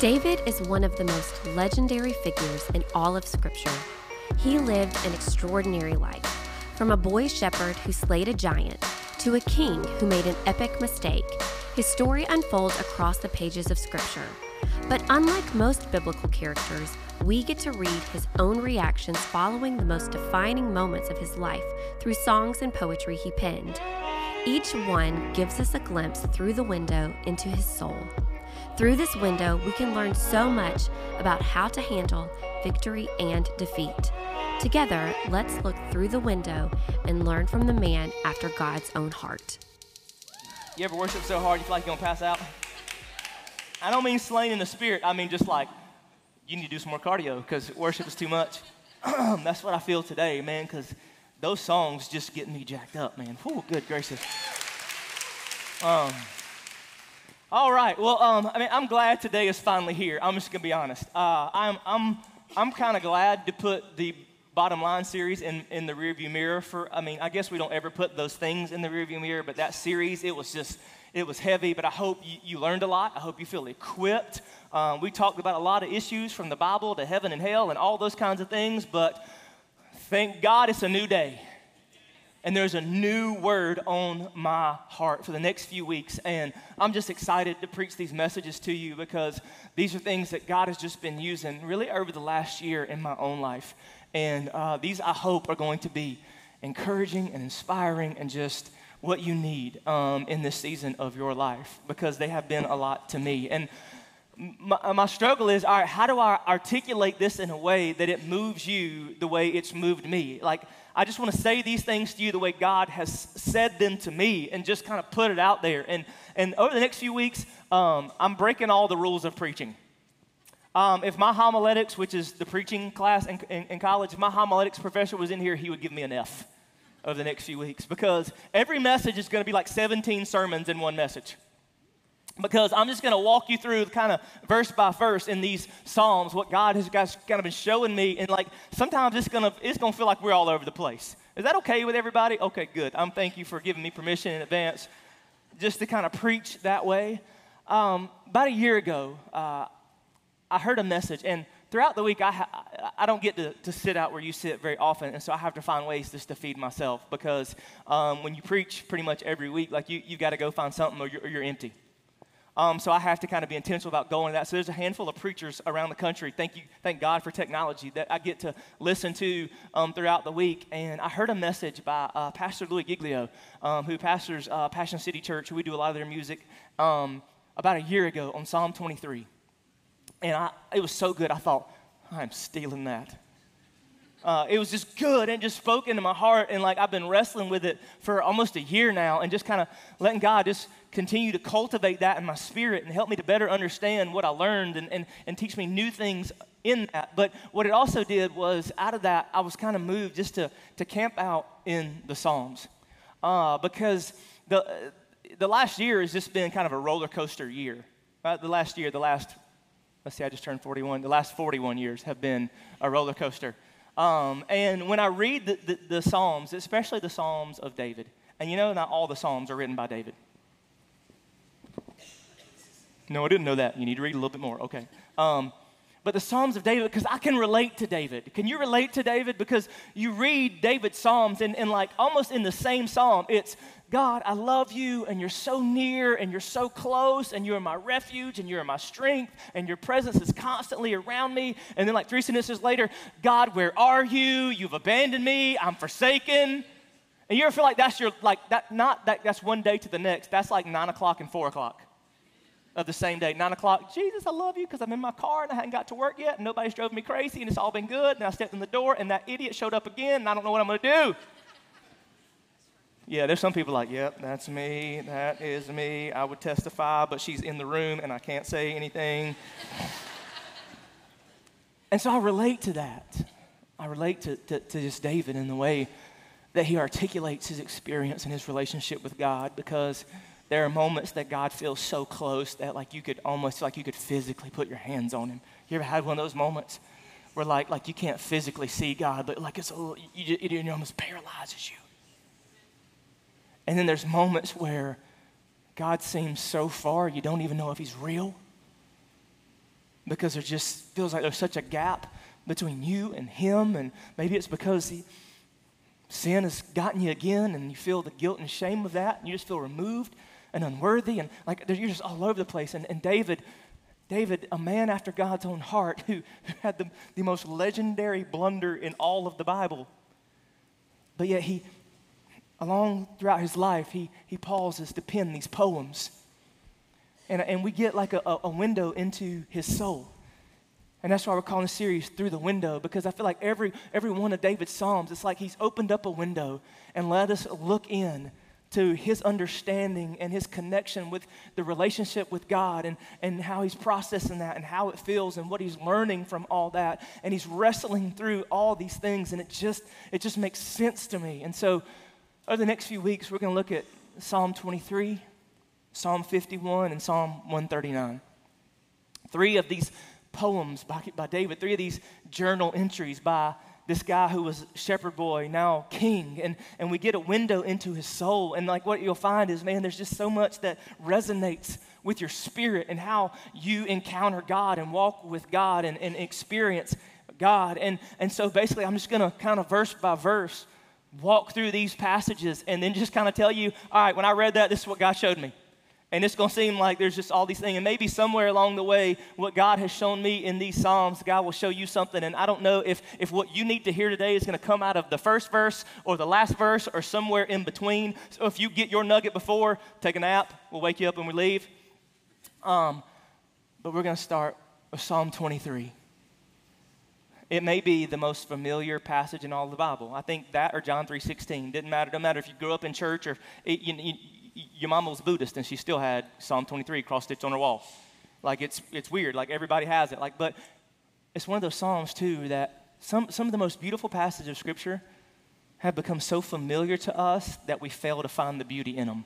David is one of the most legendary figures in all of Scripture. He lived an extraordinary life, from a boy shepherd who slayed a giant to a king who made an epic mistake. His story unfolds across the pages of Scripture. But unlike most biblical characters, we get to read his own reactions following the most defining moments of his life through songs and poetry he penned. Each one gives us a glimpse through the window into his soul. Through this window, we can learn so much about how to handle victory and defeat. Together, let's look through the window and learn from the man after God's own heart. You ever worship so hard you feel like you're gonna pass out? I don't mean slain in the spirit, I mean just like you need to do some more cardio because worship is too much. That's what I feel today, man, because those songs just get me jacked up, man. Whew, good gracious. Um, all right. Well, um, I mean, I'm glad today is finally here. I'm just gonna be honest. Uh, I'm, I'm, I'm kind of glad to put the bottom line series in, in the rearview mirror. For I mean, I guess we don't ever put those things in the rearview mirror, but that series, it was just, it was heavy. But I hope you, you learned a lot. I hope you feel equipped. Um, we talked about a lot of issues from the Bible to heaven and hell and all those kinds of things. But thank God it's a new day and there's a new word on my heart for the next few weeks. And I'm just excited to preach these messages to you because these are things that God has just been using really over the last year in my own life. And uh, these, I hope, are going to be encouraging and inspiring and just what you need um, in this season of your life because they have been a lot to me. And my, my, struggle is all right, how do I articulate this in a way that it moves you the way it's moved me? Like, I just want to say these things to you the way God has said them to me and just kind of put it out there. And, and over the next few weeks, um, I'm breaking all the rules of preaching. Um, if my homiletics, which is the preaching class in, in, in college, if my homiletics professor was in here, he would give me an F over the next few weeks because every message is going to be like 17 sermons in one message because I'm just going to walk you through kind of verse by verse in these Psalms what God has kind of been showing me. And like sometimes it's going to it's to feel like we're all over the place. Is that okay with everybody? Okay, good. I'm thank you for giving me permission in advance just to kind of preach that way. Um, about a year ago, uh, I heard a message, and throughout the week, I, ha- I don't get to, to sit out where you sit very often, and so I have to find ways just to feed myself because um, when you preach pretty much every week, like you, you've got to go find something or you're, or you're empty. Um, so I have to kind of be intentional about going to that. So there's a handful of preachers around the country. Thank you, thank God for technology that I get to listen to um, throughout the week. And I heard a message by uh, Pastor Louis Giglio, um, who pastors uh, Passion City Church. We do a lot of their music. Um, about a year ago on Psalm 23, and I, it was so good. I thought, I'm stealing that. Uh, it was just good and just spoke into my heart and like i've been wrestling with it for almost a year now and just kind of letting god just continue to cultivate that in my spirit and help me to better understand what I learned and, and, and teach me new things in that. But what it also did was, out of that, I was kind of moved just to, to camp out in the Psalms. Uh, because the, the last year has just been kind of a roller coaster year. Right? The last year, the last, let's see, I just turned 41, the last 41 years have been a roller coaster. Um, and when I read the, the, the Psalms, especially the Psalms of David, and you know, not all the Psalms are written by David. No, I didn't know that. You need to read a little bit more. Okay. Um, but the Psalms of David, because I can relate to David. Can you relate to David? Because you read David's Psalms, and, and like almost in the same psalm, it's God, I love you, and you're so near, and you're so close, and you're my refuge, and you're my strength, and your presence is constantly around me. And then, like three sentences later, God, where are you? You've abandoned me. I'm forsaken. And you ever feel like that's your, like, that, not that that's one day to the next, that's like nine o'clock and four o'clock of the same day, nine o'clock. Jesus, I love you because I'm in my car and I hadn't got to work yet and nobody's drove me crazy and it's all been good. And I stepped in the door and that idiot showed up again and I don't know what I'm going to do. Yeah, there's some people like, yep, that's me. That is me. I would testify, but she's in the room and I can't say anything. and so I relate to that. I relate to, to, to just David in the way that he articulates his experience and his relationship with God because there are moments that God feels so close that like you could almost like you could physically put your hands on him. You ever had one of those moments where like like you can't physically see God, but like it's a little, you, it, it almost paralyzes you. And then there's moments where God seems so far you don't even know if he's real. because there just feels like there's such a gap between you and him. And maybe it's because he, sin has gotten you again and you feel the guilt and shame of that. And you just feel removed and unworthy. And like you're just all over the place. And, and David, David, a man after God's own heart who, who had the, the most legendary blunder in all of the Bible. But yet he, along throughout his life, he, he pauses to pen these poems. And, and we get like a, a window into his soul. And that's why we're calling the series Through the Window, because I feel like every, every one of David's Psalms, it's like he's opened up a window and let us look in to his understanding and his connection with the relationship with God and, and how he's processing that and how it feels and what he's learning from all that. And he's wrestling through all these things, and it just, it just makes sense to me. And so, over the next few weeks, we're going to look at Psalm 23, Psalm 51, and Psalm 139. Three of these poems by, by David, three of these journal entries by this guy who was shepherd boy, now king, and, and we get a window into his soul. And like what you'll find is, man, there's just so much that resonates with your spirit and how you encounter God and walk with God and, and experience God. And, and so basically, I'm just going to kind of verse by verse walk through these passages and then just kind of tell you, all right, when I read that, this is what God showed me. And it's going to seem like there's just all these things. And maybe somewhere along the way, what God has shown me in these Psalms, God will show you something. And I don't know if, if what you need to hear today is going to come out of the first verse or the last verse or somewhere in between. So if you get your nugget before, take a nap. We'll wake you up when we leave. Um, but we're going to start with Psalm 23. It may be the most familiar passage in all the Bible. I think that or John 3.16. Didn't matter. Doesn't matter if you grew up in church or it, you, you, your mama was Buddhist and she still had Psalm 23 cross stitched on her wall. Like it's, it's weird. Like everybody has it. Like, but it's one of those Psalms too that some, some of the most beautiful passages of Scripture have become so familiar to us that we fail to find the beauty in them.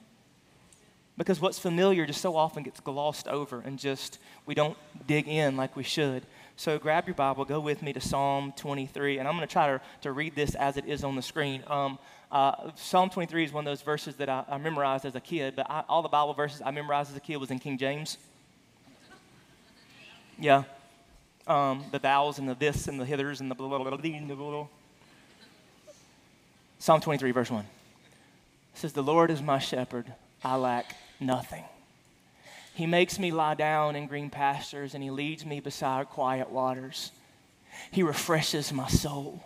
Because what's familiar just so often gets glossed over and just we don't dig in like we should. So grab your Bible, go with me to Psalm 23, and I'm going to try to, to read this as it is on the screen. Um, uh, Psalm 23 is one of those verses that I, I memorized as a kid, but I, all the Bible verses I memorized as a kid was in King James. Yeah. Um, the thous and the this and the hithers and the blah, blah, blah, blah, blah. Psalm 23, verse 1. It says, The Lord is my shepherd, I lack nothing. He makes me lie down in green pastures, and he leads me beside quiet waters. He refreshes my soul.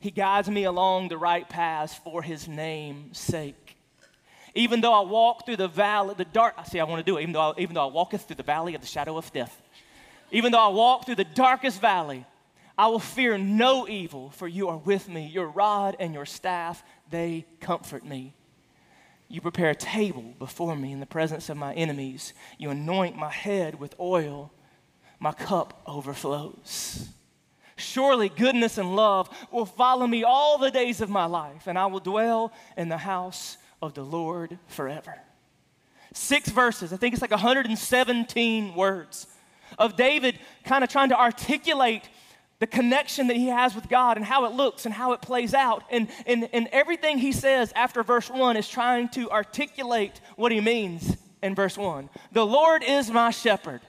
He guides me along the right paths for his name's sake. Even though I walk through the valley, the dark, I see, I want to do it, even though I, even though I walketh through the valley of the shadow of death. Even though I walk through the darkest valley, I will fear no evil, for you are with me. Your rod and your staff, they comfort me. You prepare a table before me in the presence of my enemies. You anoint my head with oil. My cup overflows. Surely goodness and love will follow me all the days of my life, and I will dwell in the house of the Lord forever. Six verses, I think it's like 117 words of David kind of trying to articulate the connection that he has with God and how it looks and how it plays out. And, and, and everything he says after verse 1 is trying to articulate what he means in verse 1. The Lord is my shepherd.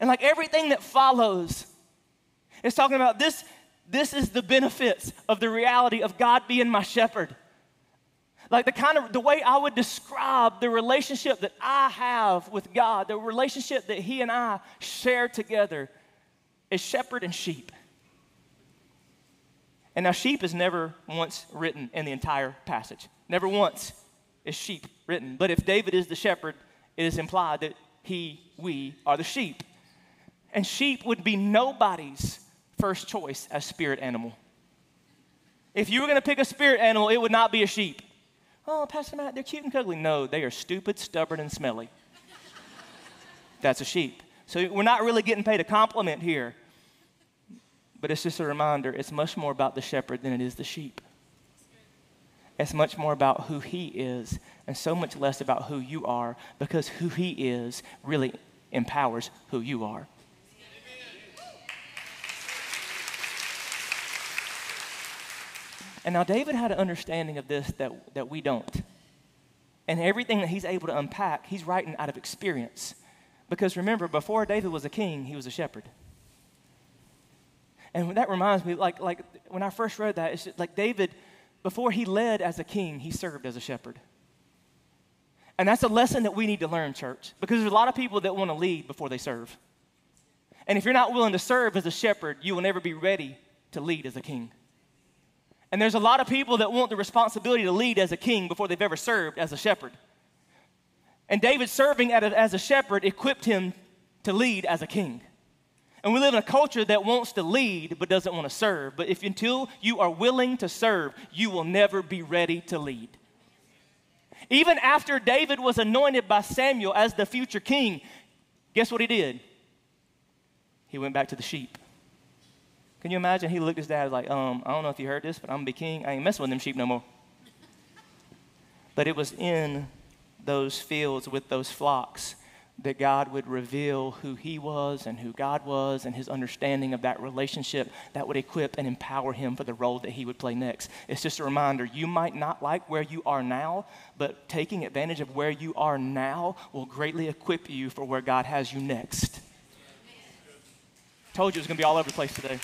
And like everything that follows, it's talking about this, this is the benefits of the reality of God being my shepherd. Like the kind of the way I would describe the relationship that I have with God, the relationship that He and I share together is shepherd and sheep. And now, sheep is never once written in the entire passage. Never once is sheep written. But if David is the shepherd, it is implied that he, we, are the sheep. And sheep would be nobody's first choice as spirit animal. If you were going to pick a spirit animal, it would not be a sheep. Oh, Pastor Matt, they're cute and cuddly. No, they are stupid, stubborn, and smelly. That's a sheep. So we're not really getting paid a compliment here. But it's just a reminder it's much more about the shepherd than it is the sheep. It's much more about who he is and so much less about who you are because who he is really empowers who you are. And now David had an understanding of this that, that we don't. And everything that he's able to unpack, he's writing out of experience. Because remember, before David was a king, he was a shepherd. And that reminds me, like, like when I first read that, it's just, like David, before he led as a king, he served as a shepherd. And that's a lesson that we need to learn, church, because there's a lot of people that want to lead before they serve. And if you're not willing to serve as a shepherd, you will never be ready to lead as a king. And there's a lot of people that want the responsibility to lead as a king before they've ever served as a shepherd. And David serving as a shepherd equipped him to lead as a king. And we live in a culture that wants to lead but doesn't want to serve. But if until you are willing to serve, you will never be ready to lead. Even after David was anointed by Samuel as the future king, guess what he did? He went back to the sheep. Can you imagine? He looked at his dad like, um, I don't know if you heard this, but I'm gonna be king. I ain't messing with them sheep no more. But it was in those fields with those flocks that God would reveal who He was and who God was and His understanding of that relationship that would equip and empower Him for the role that He would play next. It's just a reminder you might not like where you are now, but taking advantage of where you are now will greatly equip you for where God has you next. Told you it was going to be all over the place today.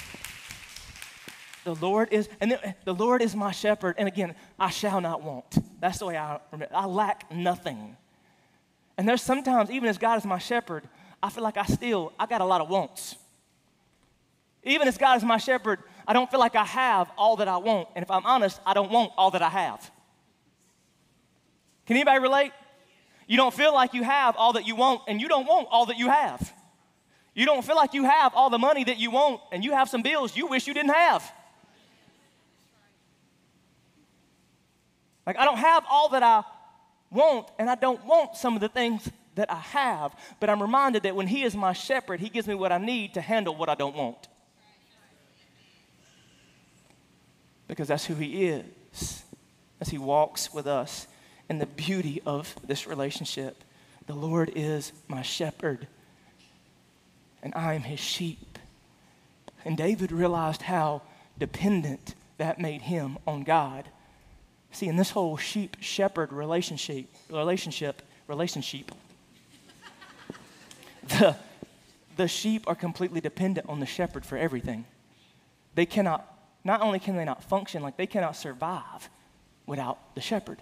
The Lord is, and the, the Lord is my shepherd, and again, I shall not want. That's the way I remember. I lack nothing. And there's sometimes, even as God is my shepherd, I feel like I still, I got a lot of wants. Even as God is my shepherd, I don't feel like I have all that I want. And if I'm honest, I don't want all that I have. Can anybody relate? You don't feel like you have all that you want, and you don't want all that you have. You don't feel like you have all the money that you want, and you have some bills you wish you didn't have. Like, I don't have all that I want, and I don't want some of the things that I have, but I'm reminded that when He is my shepherd, He gives me what I need to handle what I don't want. Because that's who He is as He walks with us in the beauty of this relationship. The Lord is my shepherd, and I am His sheep. And David realized how dependent that made him on God. See, in this whole sheep shepherd relationship, relationship, relationship, the, the sheep are completely dependent on the shepherd for everything. They cannot, not only can they not function, like they cannot survive without the shepherd.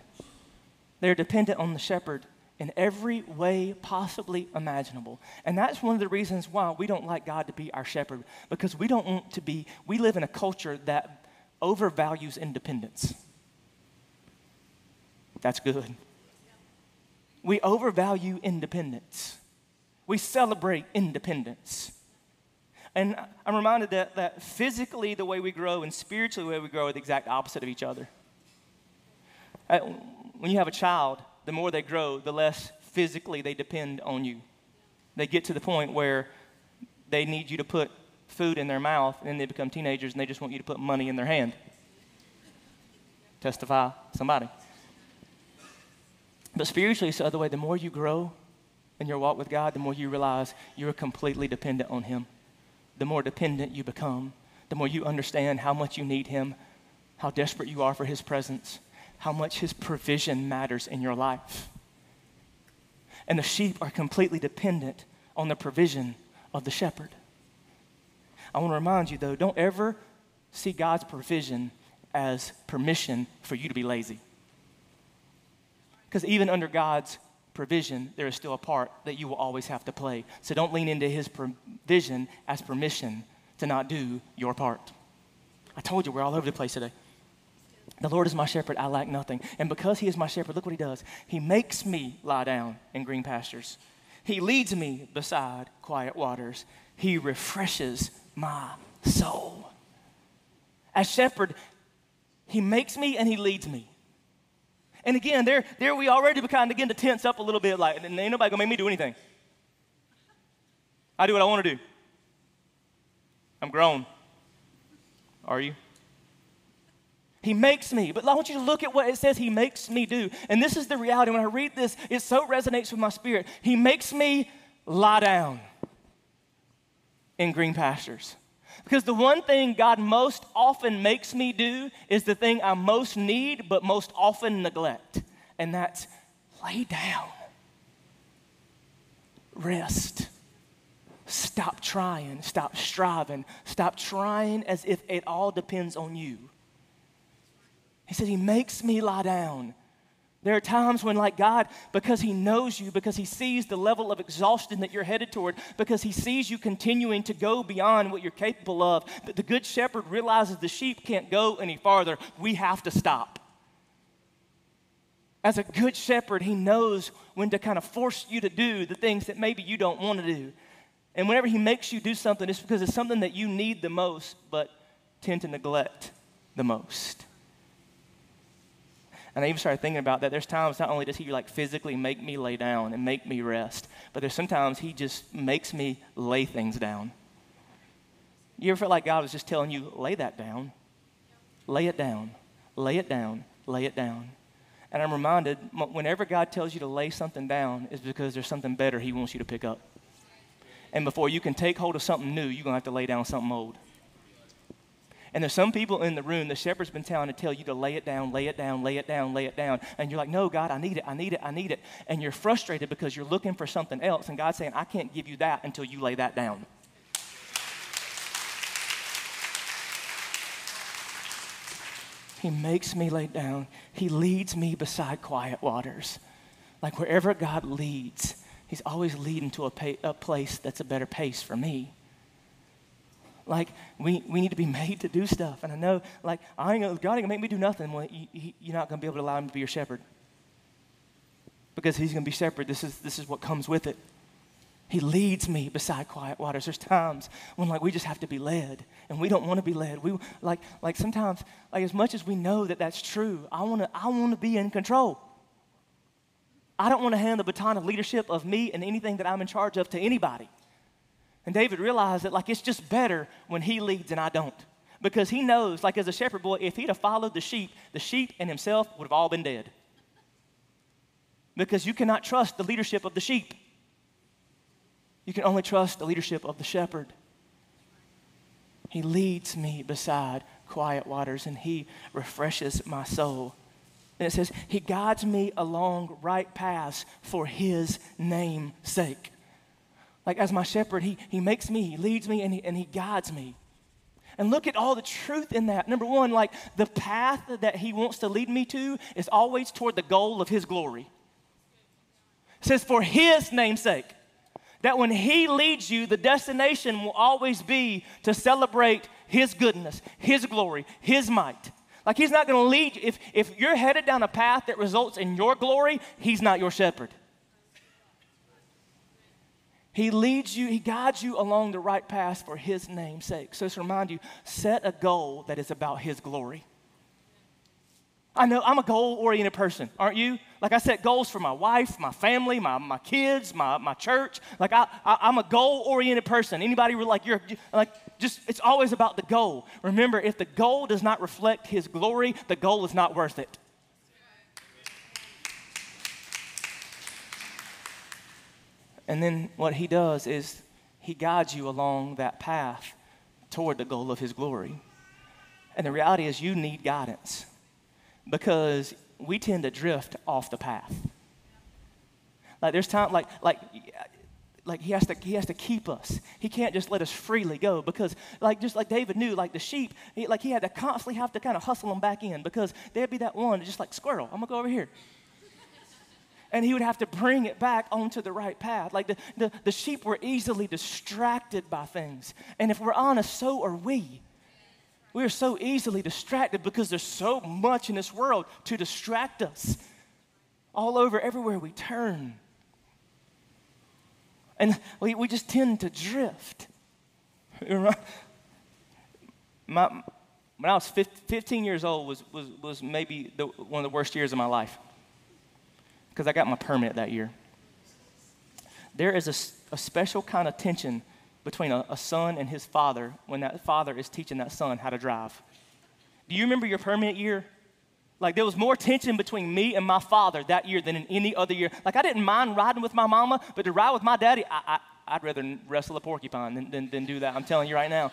They're dependent on the shepherd in every way possibly imaginable. And that's one of the reasons why we don't like God to be our shepherd, because we don't want to be, we live in a culture that overvalues independence. That's good. We overvalue independence. We celebrate independence. And I'm reminded that, that physically, the way we grow and spiritually, the way we grow are the exact opposite of each other. Uh, when you have a child, the more they grow, the less physically they depend on you. They get to the point where they need you to put food in their mouth, and then they become teenagers and they just want you to put money in their hand. Testify, somebody. But spiritually, it's the other way. The more you grow in your walk with God, the more you realize you're completely dependent on Him. The more dependent you become, the more you understand how much you need Him, how desperate you are for His presence, how much His provision matters in your life. And the sheep are completely dependent on the provision of the shepherd. I want to remind you, though, don't ever see God's provision as permission for you to be lazy. Because even under God's provision, there is still a part that you will always have to play. So don't lean into his provision as permission to not do your part. I told you we're all over the place today. The Lord is my shepherd, I lack nothing. And because he is my shepherd, look what he does. He makes me lie down in green pastures. He leads me beside quiet waters. He refreshes my soul. As shepherd, he makes me and he leads me. And again, there, there we already kind of begin to tense up a little bit like, ain't nobody gonna make me do anything. I do what I wanna do. I'm grown. Are you? He makes me. But I want you to look at what it says He makes me do. And this is the reality. When I read this, it so resonates with my spirit. He makes me lie down in green pastures. Because the one thing God most often makes me do is the thing I most need, but most often neglect, and that's lay down. rest. Stop trying, stop striving, stop trying as if it all depends on you. He said, He makes me lie down. There are times when, like God, because He knows you, because He sees the level of exhaustion that you're headed toward, because He sees you continuing to go beyond what you're capable of, that the Good Shepherd realizes the sheep can't go any farther. We have to stop. As a good shepherd, he knows when to kind of force you to do the things that maybe you don't want to do. And whenever he makes you do something, it's because it's something that you need the most, but tend to neglect the most. And I even started thinking about that. There's times not only does he like physically make me lay down and make me rest, but there's sometimes he just makes me lay things down. You ever feel like God was just telling you, lay that down? Lay it down. Lay it down. Lay it down. And I'm reminded whenever God tells you to lay something down, it's because there's something better He wants you to pick up. And before you can take hold of something new, you're going to have to lay down something old. And there's some people in the room, the shepherd's been telling to tell you to lay it down, lay it down, lay it down, lay it down. And you're like, no, God, I need it, I need it, I need it. And you're frustrated because you're looking for something else. And God's saying, I can't give you that until you lay that down. He makes me lay down. He leads me beside quiet waters. Like wherever God leads, He's always leading to a, a place that's a better pace for me. Like we, we need to be made to do stuff. And I know, like, I ain't gonna, God ain't gonna make me do nothing. Well, you, you're not gonna be able to allow Him to be your shepherd. Because He's gonna be shepherd. This is, this is what comes with it. He leads me beside quiet waters. There's times when like we just have to be led, and we don't want to be led. We like like sometimes like as much as we know that that's true, I want to I want to be in control. I don't want to hand the baton of leadership of me and anything that I'm in charge of to anybody. And David realized that like it's just better when he leads and I don't. Because he knows, like as a shepherd boy, if he'd have followed the sheep, the sheep and himself would have all been dead. Because you cannot trust the leadership of the sheep. You can only trust the leadership of the shepherd. He leads me beside quiet waters and he refreshes my soul. And it says, He guides me along right paths for His name's sake. Like as my shepherd, He, he makes me, He leads me, and he, and he guides me. And look at all the truth in that. Number one, like the path that He wants to lead me to is always toward the goal of His glory. It says, For His name's sake that when He leads you, the destination will always be to celebrate His goodness, His glory, His might. Like He's not going to lead you. If, if you're headed down a path that results in your glory, He's not your shepherd. He leads you, He guides you along the right path for His name's sake. So, to remind you, set a goal that is about His glory. I know I'm a goal oriented person, aren't you? Like I set goals for my wife, my family, my, my kids, my, my church. Like I, I, am a goal oriented person. Anybody like you're like just it's always about the goal. Remember, if the goal does not reflect his glory, the goal is not worth it. And then what he does is he guides you along that path toward the goal of his glory. And the reality is you need guidance because we tend to drift off the path. Like there's time, like like like he has to he has to keep us. He can't just let us freely go because like just like David knew, like the sheep, he, like he had to constantly have to kind of hustle them back in because there'd be that one just like squirrel. I'm gonna go over here. And he would have to bring it back onto the right path. Like the, the, the sheep were easily distracted by things. And if we're honest, so are we. We are so easily distracted because there's so much in this world to distract us all over, everywhere we turn. And we, we just tend to drift. My, when I was 15 years old was, was, was maybe the, one of the worst years of my life because I got my permit that year. There is a, a special kind of tension between a, a son and his father when that father is teaching that son how to drive. Do you remember your permit year? Like there was more tension between me and my father that year than in any other year. Like I didn't mind riding with my mama, but to ride with my daddy, I, I, would rather wrestle a porcupine than, than, than, do that. I'm telling you right now.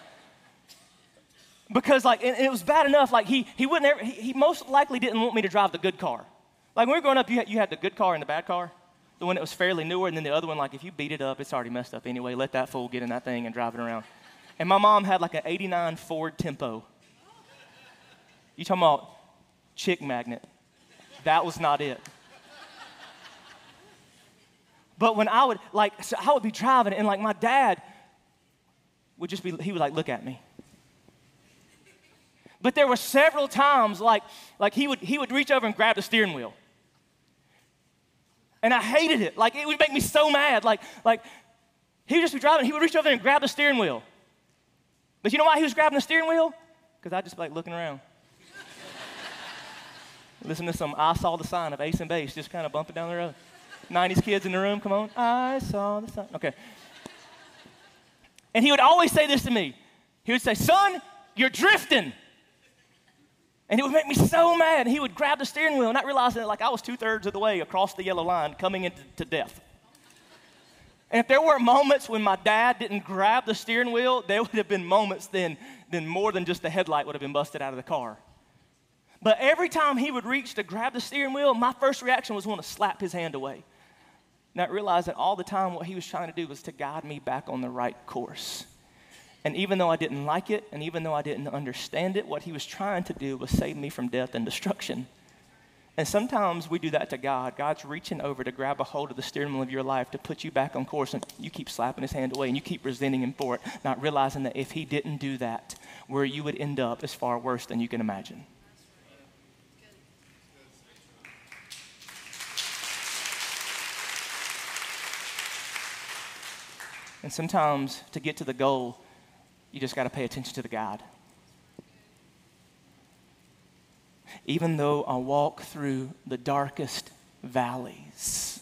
Because like it, was bad enough. Like he he wouldn't ever, he, he, most likely didn't want me to drive the good car. Like when we were growing up, you had, you had the good car and the bad car. the one that was fairly newer, and then the other one, like if you beat it up, it's already messed up anyway. Let that fool get in that thing and drive it around. And my mom had like an 89 Ford Tempo. You talking about chick magnet? That was not it. But when I would like, so I would be driving, and like my dad would just be, he would like look at me. But there were several times like, like he would he would reach over and grab the steering wheel. And I hated it. Like it would make me so mad. Like, like he would just be driving, he would reach over there and grab the steering wheel. But you know why he was grabbing the steering wheel? Because I'd just be like looking around. Listen to some I saw the sign of Ace of Base just kind of bumping down the road. 90s kids in the room, come on. I saw the sign. Okay. And he would always say this to me. He would say, Son, you're drifting. And it would make me so mad. He would grab the steering wheel, not realizing that like I was two thirds of the way across the yellow line coming into death. And if there were moments when my dad didn't grab the steering wheel, there would have been moments then, then more than just the headlight would have been busted out of the car. But every time he would reach to grab the steering wheel, my first reaction was want to slap his hand away. Not realizing all the time what he was trying to do was to guide me back on the right course. And even though I didn't like it, and even though I didn't understand it, what he was trying to do was save me from death and destruction. And sometimes we do that to God. God's reaching over to grab a hold of the steering wheel of your life to put you back on course, and you keep slapping his hand away and you keep resenting him for it, not realizing that if he didn't do that, where you would end up is far worse than you can imagine. And sometimes to get to the goal, you just got to pay attention to the guide. Even though I walk through the darkest valleys,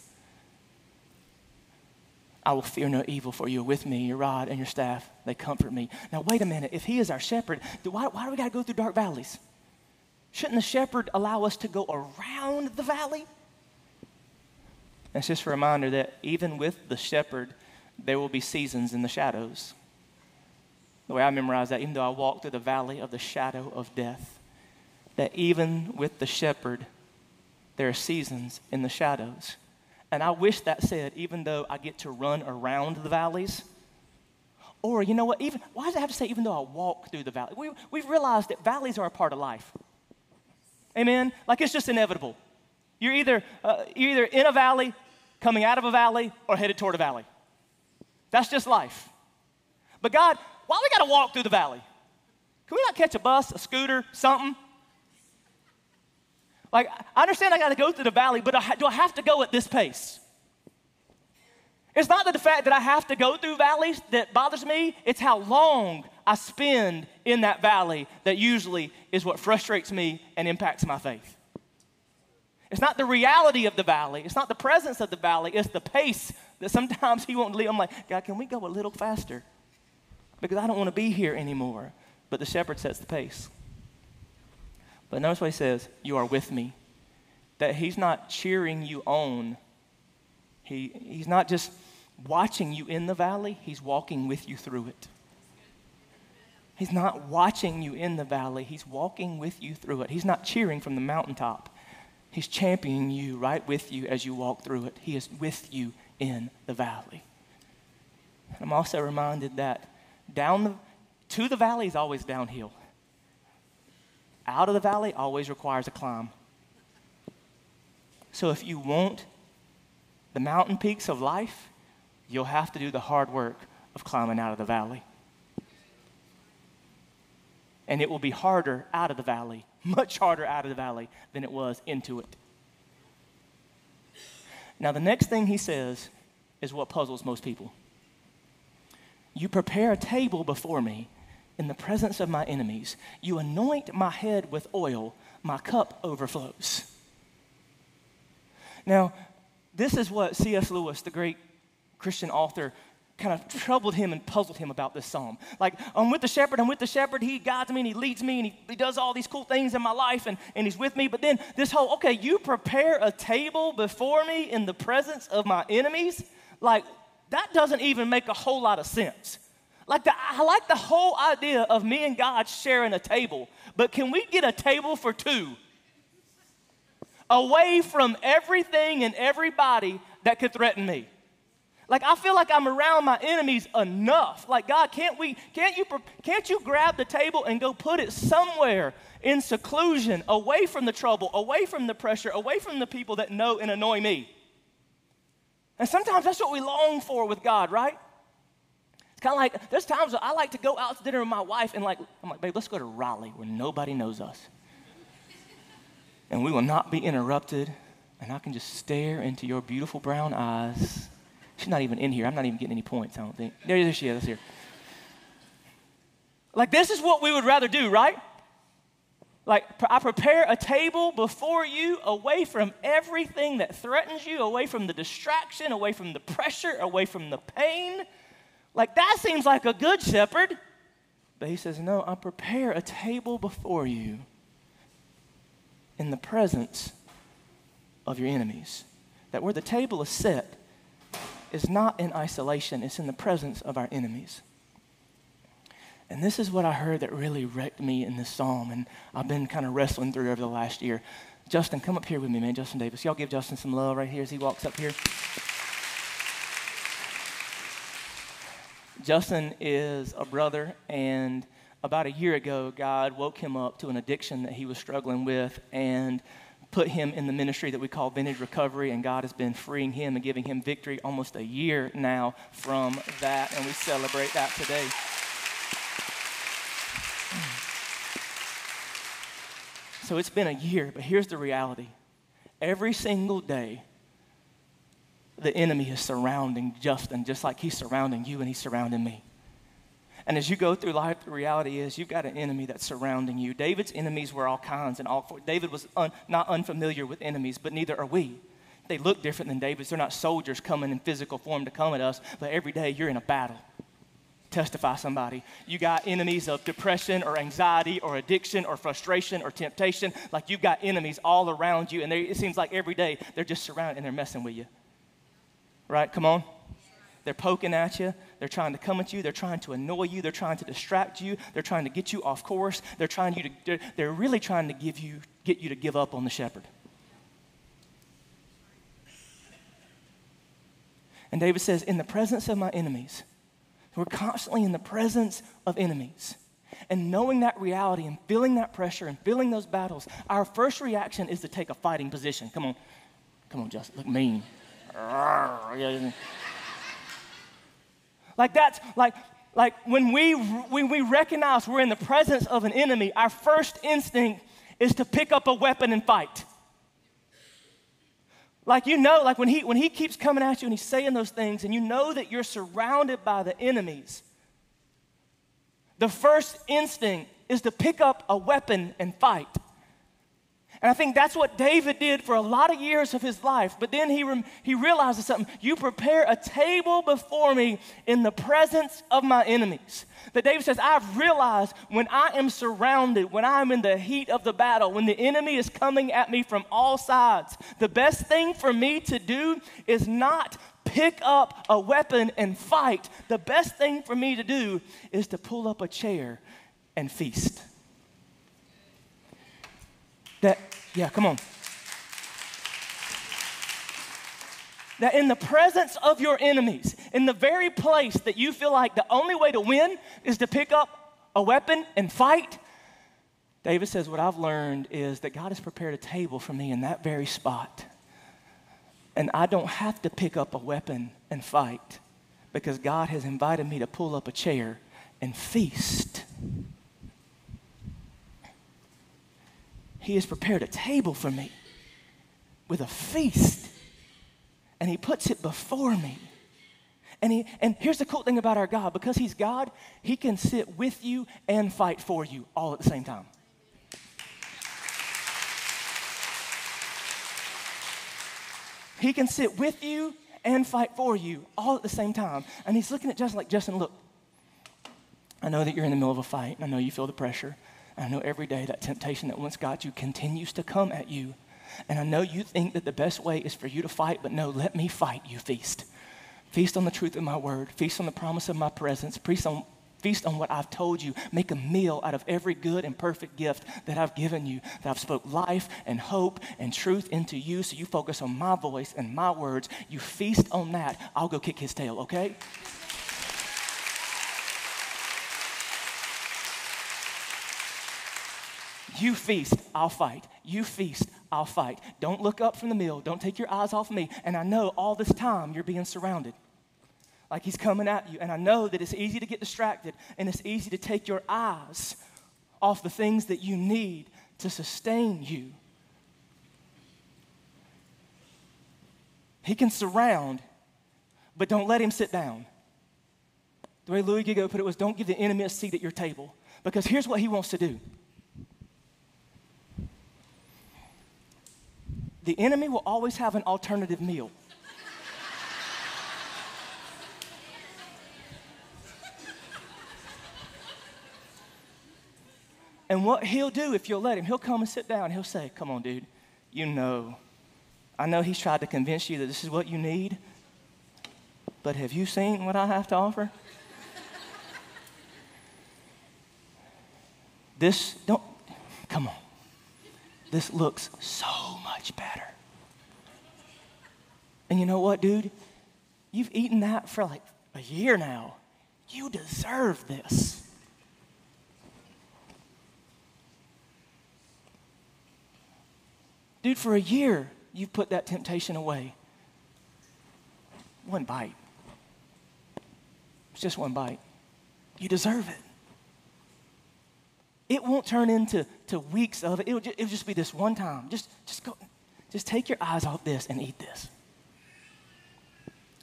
I will fear no evil, for you are with me, your rod and your staff, they comfort me. Now, wait a minute. If he is our shepherd, why, why do we got to go through dark valleys? Shouldn't the shepherd allow us to go around the valley? It's just a reminder that even with the shepherd, there will be seasons in the shadows. The way I memorize that, even though I walk through the valley of the shadow of death, that even with the shepherd, there are seasons in the shadows. And I wish that said, even though I get to run around the valleys, or you know what, even why does it have to say even though I walk through the valley? We, we've realized that valleys are a part of life. Amen? Like it's just inevitable. You're either, uh, you're either in a valley, coming out of a valley, or headed toward a valley. That's just life. But God, why we got to walk through the valley? Can we not catch a bus, a scooter, something? Like, I understand I got to go through the valley, but do I have to go at this pace? It's not the fact that I have to go through valleys that bothers me, it's how long I spend in that valley that usually is what frustrates me and impacts my faith. It's not the reality of the valley, it's not the presence of the valley, it's the pace that sometimes He won't leave. I'm like, God, can we go a little faster? Because I don't want to be here anymore. But the shepherd sets the pace. But notice what He says You are with me. That He's not cheering you on, he, He's not just watching you in the valley, He's walking with you through it. He's not watching you in the valley, He's walking with you through it. He's not cheering from the mountaintop. He's championing you right with you as you walk through it. He is with you in the valley. And I'm also reminded that down the, to the valley is always downhill. Out of the valley always requires a climb. So if you want the mountain peaks of life, you'll have to do the hard work of climbing out of the valley. And it will be harder out of the valley much harder out of the valley than it was into it. Now, the next thing he says is what puzzles most people. You prepare a table before me in the presence of my enemies. You anoint my head with oil, my cup overflows. Now, this is what C.S. Lewis, the great Christian author, kind of troubled him and puzzled him about this psalm. Like, I'm with the shepherd, I'm with the shepherd, he guides me and he leads me and he, he does all these cool things in my life and, and he's with me. But then this whole, okay, you prepare a table before me in the presence of my enemies, like, that doesn't even make a whole lot of sense. Like, the, I like the whole idea of me and God sharing a table, but can we get a table for two? Away from everything and everybody that could threaten me. Like I feel like I'm around my enemies enough. Like God, can't we can't you can't you grab the table and go put it somewhere in seclusion, away from the trouble, away from the pressure, away from the people that know and annoy me? And sometimes that's what we long for with God, right? It's kind of like there's times I like to go out to dinner with my wife and like I'm like, babe, let's go to Raleigh where nobody knows us. And we will not be interrupted, and I can just stare into your beautiful brown eyes She's not even in here. I'm not even getting any points, I don't think. There, she is. That's here. Like, this is what we would rather do, right? Like, I prepare a table before you away from everything that threatens you, away from the distraction, away from the pressure, away from the pain. Like, that seems like a good shepherd. But he says, No, I prepare a table before you in the presence of your enemies. That where the table is set, is not in isolation, it's in the presence of our enemies. And this is what I heard that really wrecked me in this psalm, and I've been kind of wrestling through over the last year. Justin, come up here with me, man. Justin Davis. Y'all give Justin some love right here as he walks up here. Justin is a brother, and about a year ago, God woke him up to an addiction that he was struggling with, and put him in the ministry that we call Vintage Recovery, and God has been freeing him and giving him victory almost a year now from that, and we celebrate that today. So it's been a year, but here's the reality every single day, the enemy is surrounding Justin just like he's surrounding you and he's surrounding me. And as you go through life, the reality is you've got an enemy that's surrounding you. David's enemies were all kinds and all. David was un, not unfamiliar with enemies, but neither are we. They look different than David's. They're not soldiers coming in physical form to come at us, but every day you're in a battle. Testify somebody. You got enemies of depression or anxiety or addiction or frustration or temptation. Like you've got enemies all around you, and it seems like every day they're just surrounded and they're messing with you. Right? Come on. They're poking at you. They're trying to come at you. They're trying to annoy you. They're trying to distract you. They're trying to get you off course. They're trying you to, they're really trying to give you, get you to give up on the shepherd. And David says, In the presence of my enemies, we're constantly in the presence of enemies. And knowing that reality and feeling that pressure and feeling those battles, our first reaction is to take a fighting position. Come on. Come on, Justin. Look mean. Like that's like like when we when we recognize we're in the presence of an enemy, our first instinct is to pick up a weapon and fight. Like you know, like when he when he keeps coming at you and he's saying those things, and you know that you're surrounded by the enemies, the first instinct is to pick up a weapon and fight. And I think that's what David did for a lot of years of his life. But then he, he realizes something. You prepare a table before me in the presence of my enemies. That David says, I've realized when I am surrounded, when I'm in the heat of the battle, when the enemy is coming at me from all sides, the best thing for me to do is not pick up a weapon and fight. The best thing for me to do is to pull up a chair and feast. That, yeah, come on. That in the presence of your enemies, in the very place that you feel like the only way to win is to pick up a weapon and fight, David says, What I've learned is that God has prepared a table for me in that very spot. And I don't have to pick up a weapon and fight because God has invited me to pull up a chair and feast. He has prepared a table for me with a feast, and He puts it before me. And, he, and here's the cool thing about our God because He's God, He can sit with you and fight for you all at the same time. He can sit with you and fight for you all at the same time. And He's looking at Justin like, Justin, look, I know that you're in the middle of a fight. And I know you feel the pressure. I know every day that temptation that once got you continues to come at you. And I know you think that the best way is for you to fight, but no, let me fight you, feast. Feast on the truth of my word, feast on the promise of my presence, feast on, Feast on what I've told you. Make a meal out of every good and perfect gift that I've given you, that I've spoke life and hope and truth into you. So you focus on my voice and my words. You feast on that. I'll go kick his tail, okay? You feast, I'll fight. You feast, I'll fight. Don't look up from the meal. Don't take your eyes off me. And I know all this time you're being surrounded. Like he's coming at you. And I know that it's easy to get distracted and it's easy to take your eyes off the things that you need to sustain you. He can surround, but don't let him sit down. The way Louie Giglio put it was don't give the enemy a seat at your table. Because here's what he wants to do the enemy will always have an alternative meal. and what he'll do if you'll let him, he'll come and sit down. He'll say, Come on, dude, you know. I know he's tried to convince you that this is what you need, but have you seen what I have to offer? this, don't, come on. This looks so much better. And you know what, dude? You've eaten that for like a year now. You deserve this. Dude, for a year, you've put that temptation away. One bite. It's just one bite. You deserve it. It won't turn into to weeks of it. It'll just, it'll just be this one time. Just, just go, just take your eyes off this and eat this.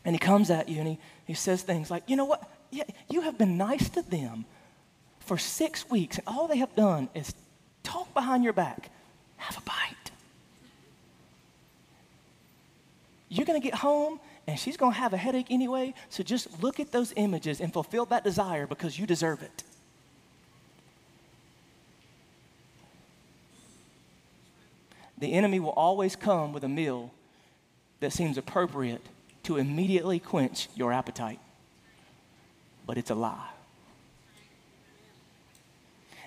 And he comes at you and he, he says things like, you know what? Yeah, you have been nice to them for six weeks, and all they have done is talk behind your back. Have a bite. You're going to get home and she's going to have a headache anyway, so just look at those images and fulfill that desire because you deserve it. The enemy will always come with a meal that seems appropriate to immediately quench your appetite, but it's a lie.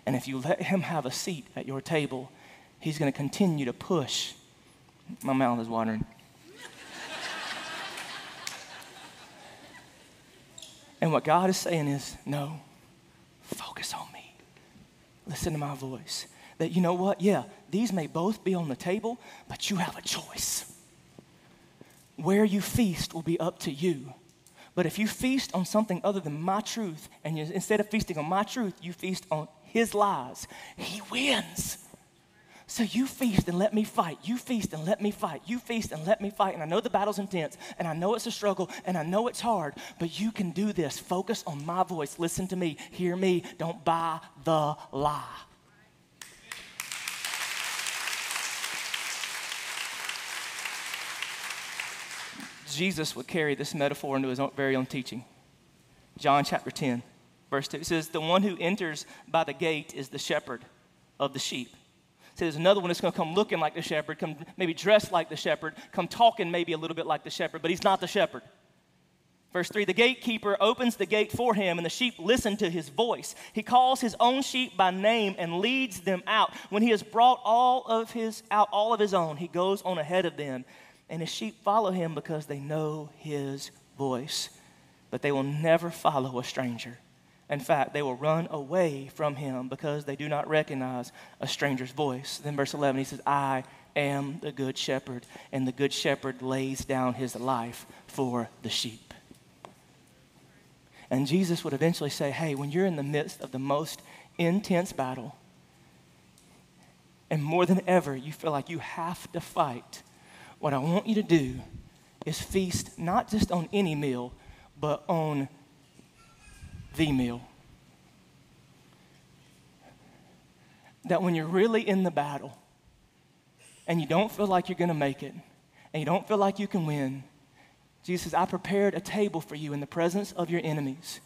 And if you let him have a seat at your table, he's going to continue to push. My mouth is watering. and what God is saying is no, focus on me. Listen to my voice that, you know what? Yeah, these may both be on the table, but you have a choice. Where you feast will be up to you. But if you feast on something other than my truth, and you, instead of feasting on my truth, you feast on his lies, he wins. So you feast and let me fight. You feast and let me fight. You feast and let me fight. And I know the battle's intense, and I know it's a struggle, and I know it's hard, but you can do this. Focus on my voice. Listen to me. Hear me. Don't buy the lie. Jesus would carry this metaphor into his own, very own teaching. John chapter 10, verse 2. It says, The one who enters by the gate is the shepherd of the sheep. It says another one that's going to come looking like the shepherd, come maybe dressed like the shepherd, come talking maybe a little bit like the shepherd, but he's not the shepherd. Verse 3 The gatekeeper opens the gate for him, and the sheep listen to his voice. He calls his own sheep by name and leads them out. When he has brought all of his out all of his own, he goes on ahead of them and his sheep follow him because they know his voice. But they will never follow a stranger. In fact, they will run away from him because they do not recognize a stranger's voice. Then, verse 11, he says, I am the good shepherd, and the good shepherd lays down his life for the sheep. And Jesus would eventually say, Hey, when you're in the midst of the most intense battle, and more than ever, you feel like you have to fight what I want you to do is feast not just on any meal, but on the meal. That when you're really in the battle and you don't feel like you're going to make it and you don't feel like you can win, Jesus says, I prepared a table for you in the presence of your enemies.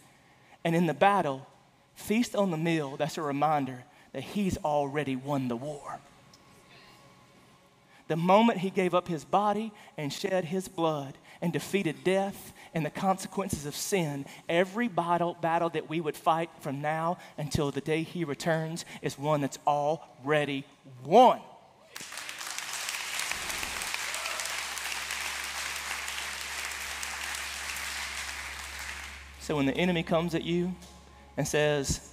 And in the battle, feast on the meal that's a reminder that He's already won the war. The moment he gave up his body and shed his blood and defeated death and the consequences of sin, every battle, battle that we would fight from now until the day He returns is one that's already won. So when the enemy comes at you and says,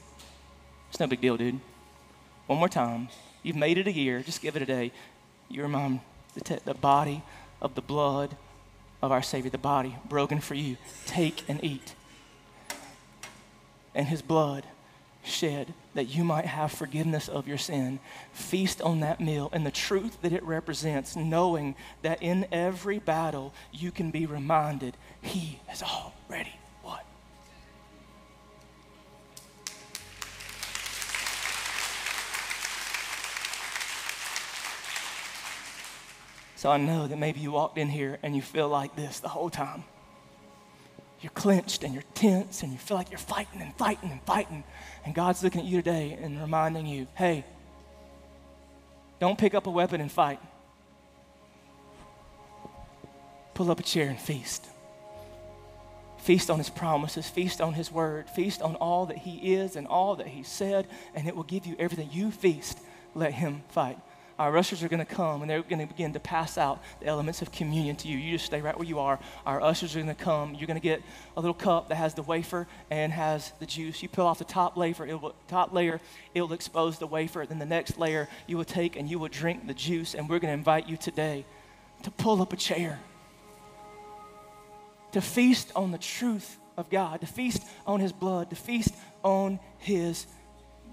It's no big deal, dude. One more time. You've made it a year. Just give it a day. You remind the, te- the body of the blood of our Savior, the body broken for you. Take and eat. And his blood shed that you might have forgiveness of your sin. Feast on that meal and the truth that it represents, knowing that in every battle you can be reminded He has already So I know that maybe you walked in here and you feel like this the whole time. You're clenched and you're tense and you feel like you're fighting and fighting and fighting. And God's looking at you today and reminding you hey, don't pick up a weapon and fight. Pull up a chair and feast. Feast on his promises, feast on his word, feast on all that he is and all that he said, and it will give you everything. You feast, let him fight. Our ushers are going to come and they're going to begin to pass out the elements of communion to you. You just stay right where you are. Our ushers are going to come. You're going to get a little cup that has the wafer and has the juice. You peel off the top layer, it will, top layer, it will expose the wafer. Then the next layer you will take and you will drink the juice. And we're going to invite you today to pull up a chair, to feast on the truth of God, to feast on His blood, to feast on His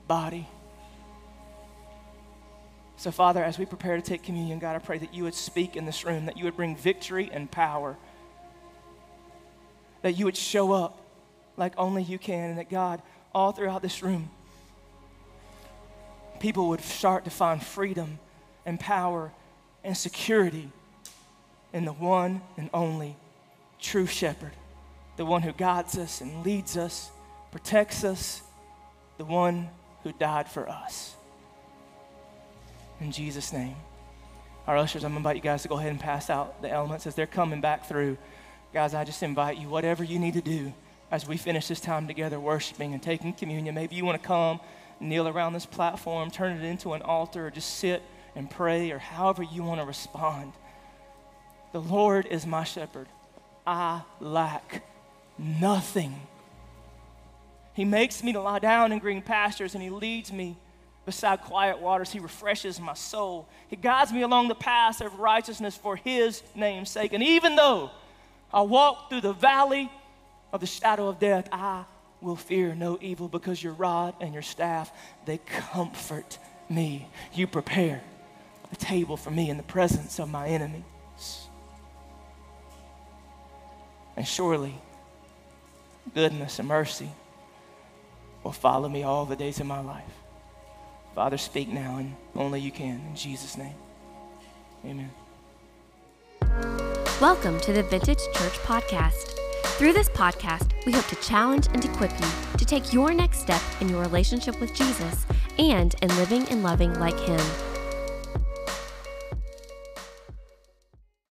body. So, Father, as we prepare to take communion, God, I pray that you would speak in this room, that you would bring victory and power, that you would show up like only you can, and that, God, all throughout this room, people would start to find freedom and power and security in the one and only true shepherd, the one who guides us and leads us, protects us, the one who died for us in Jesus' name. Our ushers, I'm going to invite you guys to go ahead and pass out the elements as they're coming back through. Guys, I just invite you, whatever you need to do as we finish this time together worshiping and taking communion. Maybe you want to come, kneel around this platform, turn it into an altar, or just sit and pray, or however you want to respond. The Lord is my shepherd. I lack nothing. He makes me to lie down in green pastures, and He leads me beside quiet waters. He refreshes my soul. He guides me along the path of righteousness for His name's sake. And even though I walk through the valley of the shadow of death, I will fear no evil because your rod and your staff, they comfort me. You prepare a table for me in the presence of my enemies. And surely, goodness and mercy will follow me all the days of my life. Father, speak now, and only you can. In Jesus' name, amen. Welcome to the Vintage Church Podcast. Through this podcast, we hope to challenge and equip you to take your next step in your relationship with Jesus and in living and loving like Him.